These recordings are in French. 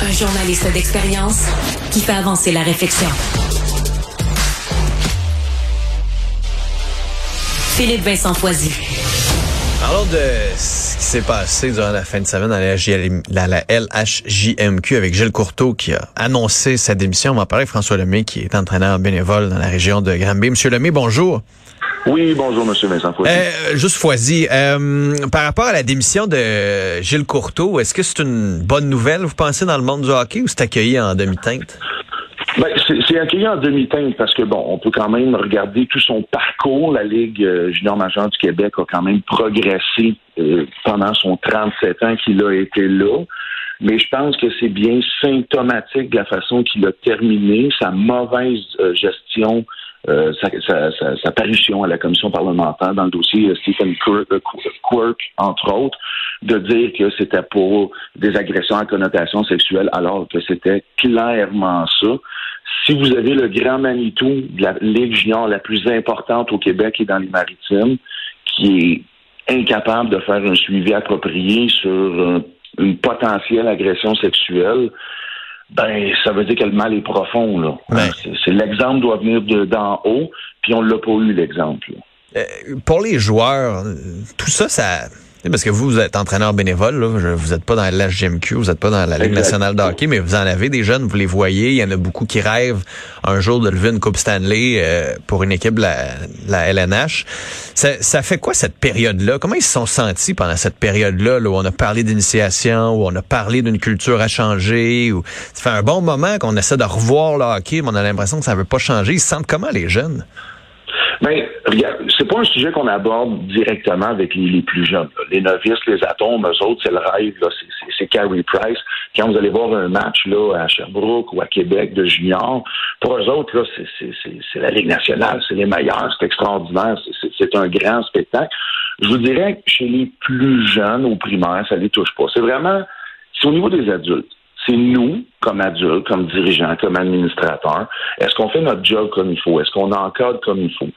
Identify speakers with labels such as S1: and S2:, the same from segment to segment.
S1: Un journaliste d'expérience qui fait avancer la réflexion. Philippe Vincent Foisy.
S2: Parlons de ce qui s'est passé durant la fin de semaine à la, LHJMQ avec Gilles Courteau qui a annoncé sa démission. On va parler François Lemay qui est entraîneur bénévole dans la région de Granby. Monsieur Lemay, bonjour.
S3: Oui, bonjour, Monsieur Vincent Foisy.
S2: Euh, juste Foisy, euh, par rapport à la démission de Gilles Courteau, est-ce que c'est une bonne nouvelle, vous pensez, dans le monde du hockey ou c'est accueilli en demi-teinte?
S3: Ben, c'est accueilli en demi-teinte parce que bon, on peut quand même regarder tout son parcours. La Ligue euh, junior majeure du Québec a quand même progressé euh, pendant son 37 ans qu'il a été là. Mais je pense que c'est bien symptomatique de la façon qu'il a terminé, sa mauvaise gestion euh, sa, sa, sa, parution à la commission parlementaire dans le dossier Stephen Quirk, entre autres, de dire que c'était pour des agressions à connotation sexuelle, alors que c'était clairement ça. Si vous avez le grand Manitou la Ligue la plus importante au Québec et dans les maritimes, qui est incapable de faire un suivi approprié sur une potentielle agression sexuelle, ben ça veut dire que le mal est profond là. C'est l'exemple doit venir d'en haut, puis on l'a pas eu l'exemple.
S2: Euh, pour les joueurs, tout ça, ça parce que vous, vous êtes entraîneur bénévole, là. vous n'êtes pas dans la GMQ, vous n'êtes pas dans la Ligue nationale de hockey, mais vous en avez des jeunes, vous les voyez. Il y en a beaucoup qui rêvent un jour de lever une Coupe Stanley euh, pour une équipe de la, LNH. Ça, fait quoi cette période-là? Comment ils se sont sentis pendant cette période-là où on a parlé d'initiation, où on a parlé d'une culture à changer? Où... Ça fait un bon moment qu'on essaie de revoir le hockey, mais on a l'impression que ça ne veut pas changer. Ils se sentent comment les jeunes?
S3: Ben, c'est pas un sujet qu'on aborde directement avec les, plus jeunes. Les novices, les atomes, eux autres, c'est le rêve, c'est Carey Price. Quand vous allez voir un match là, à Sherbrooke ou à Québec de junior, pour eux autres, là, c'est la Ligue nationale, c'est les meilleurs, c'est extraordinaire, c'est un grand spectacle. Je vous dirais que chez les plus jeunes au primaire, ça les touche pas. C'est vraiment, c'est au niveau des adultes c'est nous, comme adultes, comme dirigeants, comme administrateurs, est-ce qu'on fait notre job comme il faut? Est-ce qu'on encadre comme il faut?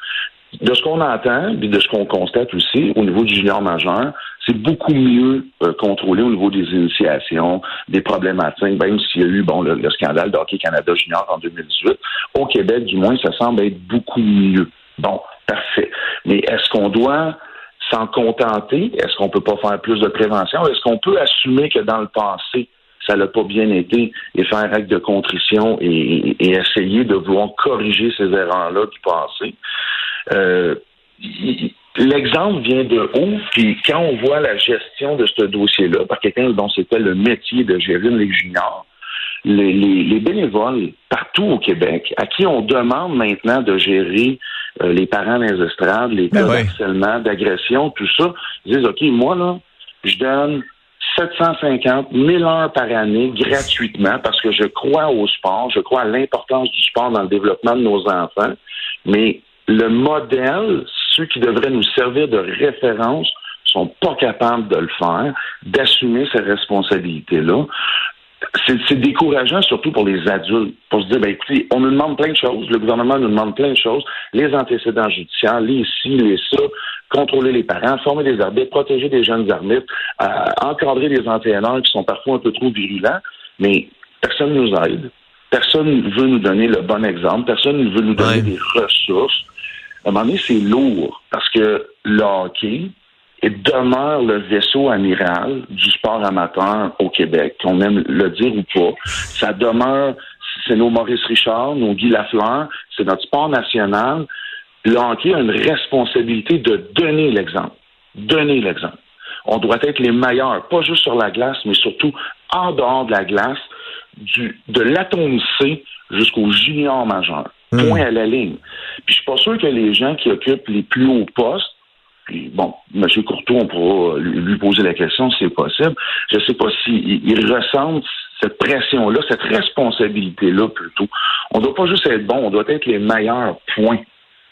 S3: De ce qu'on entend, et de ce qu'on constate aussi au niveau du junior majeur, c'est beaucoup mieux euh, contrôlé au niveau des initiations, des problématiques, même s'il y a eu bon le, scandale d'Hockey Canada Junior en 2018. Au Québec, du moins, ça semble être beaucoup mieux. Bon, parfait. Mais est-ce qu'on doit s'en contenter? Est-ce qu'on peut pas faire plus de prévention? Est-ce qu'on peut assumer que dans le passé, ça n'a pas bien été et faire acte de contrition et, essayer de vouloir corriger ces erreurs-là du passé? Euh, l'exemple vient de haut, puis quand on voit la gestion de ce dossier-là par quelqu'un dont c'était le métier de gérer une Ligue junior, les, bénévoles partout au Québec, à qui on demande maintenant de gérer euh, les parents des estrades, les ben cas d'harcèlement, d'agression, tout ça, ils disent, OK, moi, là, je donne 750 000 heures par année gratuitement parce que je crois au sport, je crois à l'importance du sport dans le développement de nos enfants, mais le modèle, ceux qui devraient nous servir de référence, sont pas capables de le faire, d'assumer ces responsabilités-là c'est décourageant, surtout pour les adultes, pour se dire, ben écoutez, on nous demande plein de choses, le gouvernement nous demande plein de choses, les antécédents judiciaires, les ci, les ça, contrôler les parents, former des arbitres, protéger des jeunes arbitres, euh, encadrer des entraîneurs qui sont parfois un peu trop virulents, mais personne ne nous aide. Personne ne veut nous donner le bon exemple. Personne ne veut nous donner des ressources. À un moment donné, c'est lourd parce que le hockey, demeure le vaisseau amiral du sport amateur au Québec, qu'on aime le dire ou pas. Ça demeure, c'est nos Maurice Richard, nos Guy Lafleur, c'est notre sport national. Le a une responsabilité de donner l'exemple. Donner l'exemple. On doit être les meilleurs, pas juste sur la glace, mais surtout en dehors de la glace, du, de l'atome C jusqu'au junior majeur. Hmm. Point à la ligne. Puis je suis pas sûr que les gens qui occupent les plus hauts postes bon, M. Courtois, on pourra lui poser la question si c'est possible. Je ne sais pas s'il il ressent cette pression-là, cette responsabilité-là plutôt. On ne doit pas juste être bon, on doit être les meilleurs points.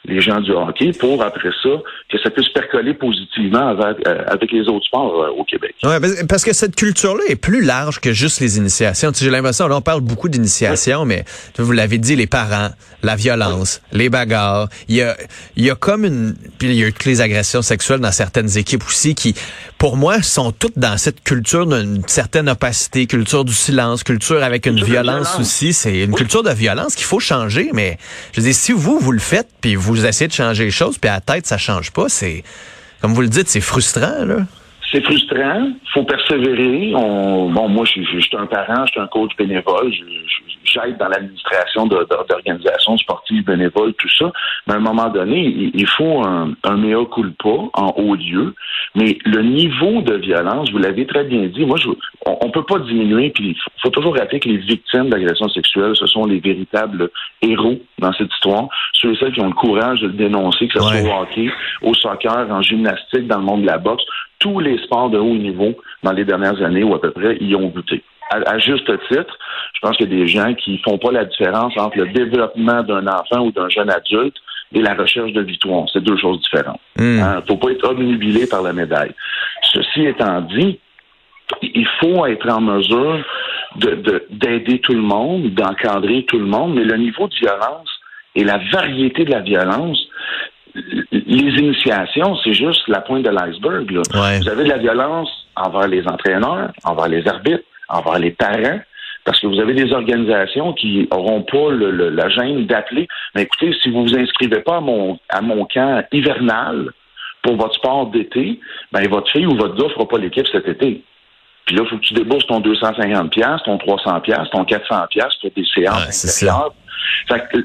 S3: Les gens du hockey pour, après ça, que ça puisse percoler positivement avec, euh, avec les autres sports euh, au Québec.
S2: Ouais, parce que cette culture-là est plus large que juste les initiations. J'ai l'impression, là, on parle beaucoup d'initiations, mais vous l'avez dit, les parents, la violence, les bagarres. Il y a, il y a comme une... Puis il y a eu toutes les agressions sexuelles dans certaines équipes aussi qui, pour moi, sont toutes dans cette culture d'une certaine opacité, culture du silence, culture avec une violence, aussi. C'est une culture de violence qu'il faut changer, mais je dis si vous, vous le faites, puis vous essayez de changer les choses, puis à la tête, ça change pas, c'est, comme vous le dites, c'est frustrant, là
S3: c'est frustrant. faut persévérer. On, bon, moi, je, suis un parent, je suis un coach bénévole. J'aide dans l'administration d'organisations sportives bénévoles, tout ça. Mais à un moment donné, il, faut un, un mea culpa en haut lieu. Mais le niveau de violence, vous l'avez très bien dit, moi, je, on, on peut pas diminuer. Puis il faut toujours rappeler que les victimes d'agressions sexuelles, ce sont les véritables héros dans cette histoire. Ceux et celles qui ont le courage de le dénoncer, que ce soit au hockey, au soccer, en gymnastique, dans le monde de la boxe tous les sports de haut niveau dans les dernières années ou à peu près y ont goûté. À, juste titre, je pense qu'il y a des gens qui font pas la différence entre le développement d'un enfant ou d'un jeune adulte et la recherche de victoire. C'est deux choses différentes. Il hmm. ne hein, faut pas être obnubilé par la médaille. Ceci étant dit, il faut être en mesure d'aider de, tout le monde, d'encadrer tout le monde, mais le niveau de violence et la variété de la violence, les initiations, c'est juste la pointe de l'iceberg. Vous avez de la violence envers les entraîneurs, envers les arbitres, envers les parents, parce que vous avez des organisations qui n'auront pas la gêne d'appeler. Mais écoutez, si vous vous inscrivez pas à mon, à mon camp hivernal pour votre sport d'été, ben votre fille ou votre gars ne fera pas l'équipe cet été. Puis là, il faut que tu débourses ton 250$, ton 300$, ton 400$ pour des séances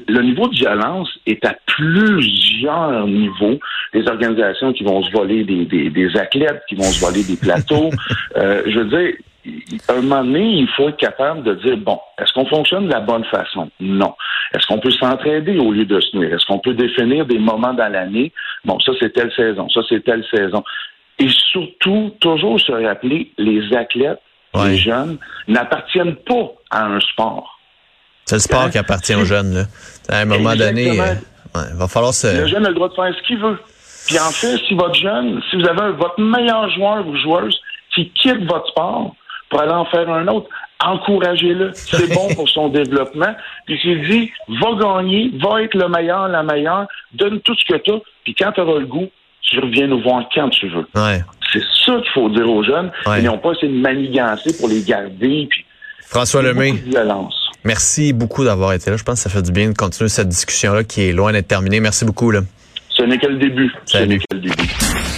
S3: le niveau de violence est à plusieurs niveaux. Des organisations qui vont se voler des, des, athlètes, qui vont se voler des plateaux. Euh, je veux dire, à un moment donné, il faut être capable de dire, bon, est-ce qu'on fonctionne de la bonne façon? Non. Est-ce qu'on peut s'entraider au lieu de se nuire? Est-ce qu'on peut définir des moments dans l'année? Bon, ça, c'est telle saison, ça, c'est telle saison. Et surtout, toujours se rappeler, les athlètes, les jeunes, n'appartiennent pas à un sport.
S2: C'est le sport qui appartient aux jeunes. Là. À un moment donné, euh, il va falloir se...
S3: Le jeune a le droit de faire ce qu'il veut. Puis en fait, si votre jeune, si vous avez votre meilleur joueur ou joueuse qui quitte votre sport pour aller en faire un autre, encouragez-le. C'est bon pour son développement. Puis s'il dit, va gagner, va être le meilleur, la meilleure, donne tout ce que tu as, puis quand tu auras le goût, tu reviens nous voir quand tu veux. C'est ça qu'il faut dire aux jeunes. Ils n'ont pas essayé de manigancer pour les garder. Puis,
S2: François Lemay. Merci beaucoup d'avoir été là. Je pense que ça fait du bien de continuer cette discussion-là qui est loin d'être terminée. Merci beaucoup. Là.
S3: Ce n'est que le début. Ce n'est que le début.